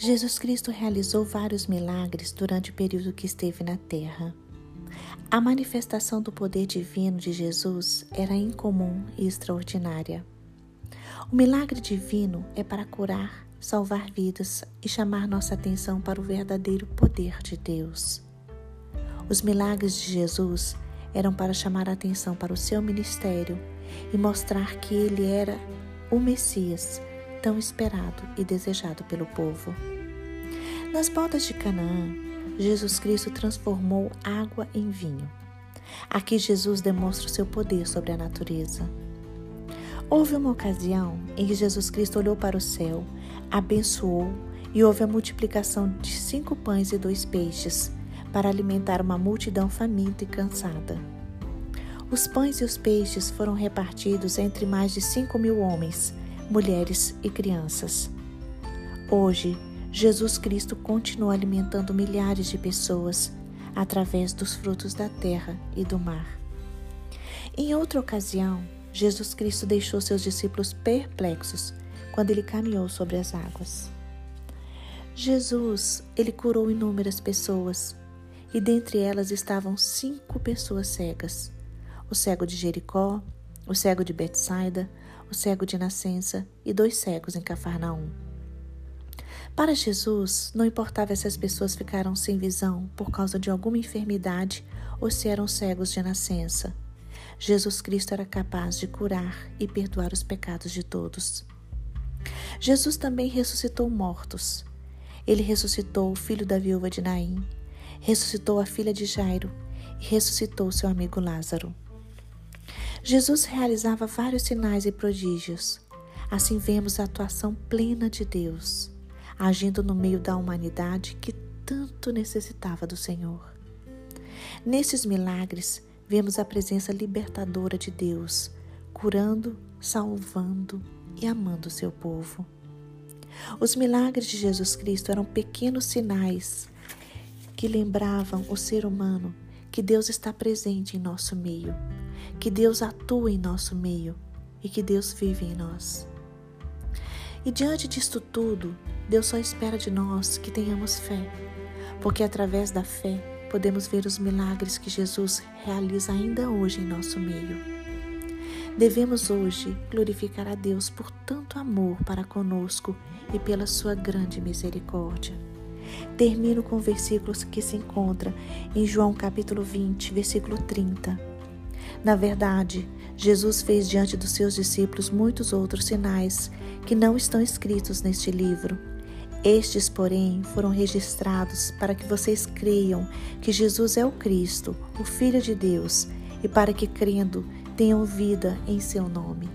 Jesus Cristo realizou vários milagres durante o período que esteve na terra. A manifestação do poder divino de Jesus era incomum e extraordinária. O milagre divino é para curar, salvar vidas e chamar nossa atenção para o verdadeiro poder de Deus. Os milagres de Jesus eram para chamar a atenção para o seu ministério e mostrar que ele era o Messias, tão esperado e desejado pelo povo. Nas bodas de Canaã, Jesus Cristo transformou água em vinho. Aqui Jesus demonstra o seu poder sobre a natureza. Houve uma ocasião em que Jesus Cristo olhou para o céu, abençoou e houve a multiplicação de cinco pães e dois peixes para alimentar uma multidão faminta e cansada. Os pães e os peixes foram repartidos entre mais de cinco mil homens, mulheres e crianças. Hoje, Jesus Cristo continua alimentando milhares de pessoas através dos frutos da terra e do mar. Em outra ocasião, Jesus Cristo deixou seus discípulos perplexos quando ele caminhou sobre as águas. Jesus, ele curou inúmeras pessoas, e dentre elas estavam cinco pessoas cegas: o cego de Jericó, o cego de Betsaida, o cego de Nascença e dois cegos em Cafarnaum. Para Jesus, não importava se as pessoas ficaram sem visão por causa de alguma enfermidade ou se eram cegos de nascença. Jesus Cristo era capaz de curar e perdoar os pecados de todos. Jesus também ressuscitou mortos. Ele ressuscitou o filho da viúva de Naim, ressuscitou a filha de Jairo e ressuscitou seu amigo Lázaro. Jesus realizava vários sinais e prodígios. Assim vemos a atuação plena de Deus, agindo no meio da humanidade que tanto necessitava do Senhor. Nesses milagres, vemos a presença libertadora de Deus, curando, salvando e amando seu povo. Os milagres de Jesus Cristo eram pequenos sinais que lembravam o ser humano que Deus está presente em nosso meio, que Deus atua em nosso meio e que Deus vive em nós. E diante disto tudo, Deus só espera de nós que tenhamos fé, porque através da fé podemos ver os milagres que Jesus realiza ainda hoje em nosso meio. Devemos hoje glorificar a Deus por tanto amor para conosco e pela sua grande misericórdia. Termino com versículos que se encontram em João capítulo 20, versículo 30. Na verdade, Jesus fez diante dos seus discípulos muitos outros sinais que não estão escritos neste livro. Estes, porém, foram registrados para que vocês creiam que Jesus é o Cristo, o Filho de Deus, e para que, crendo, tenham vida em seu nome.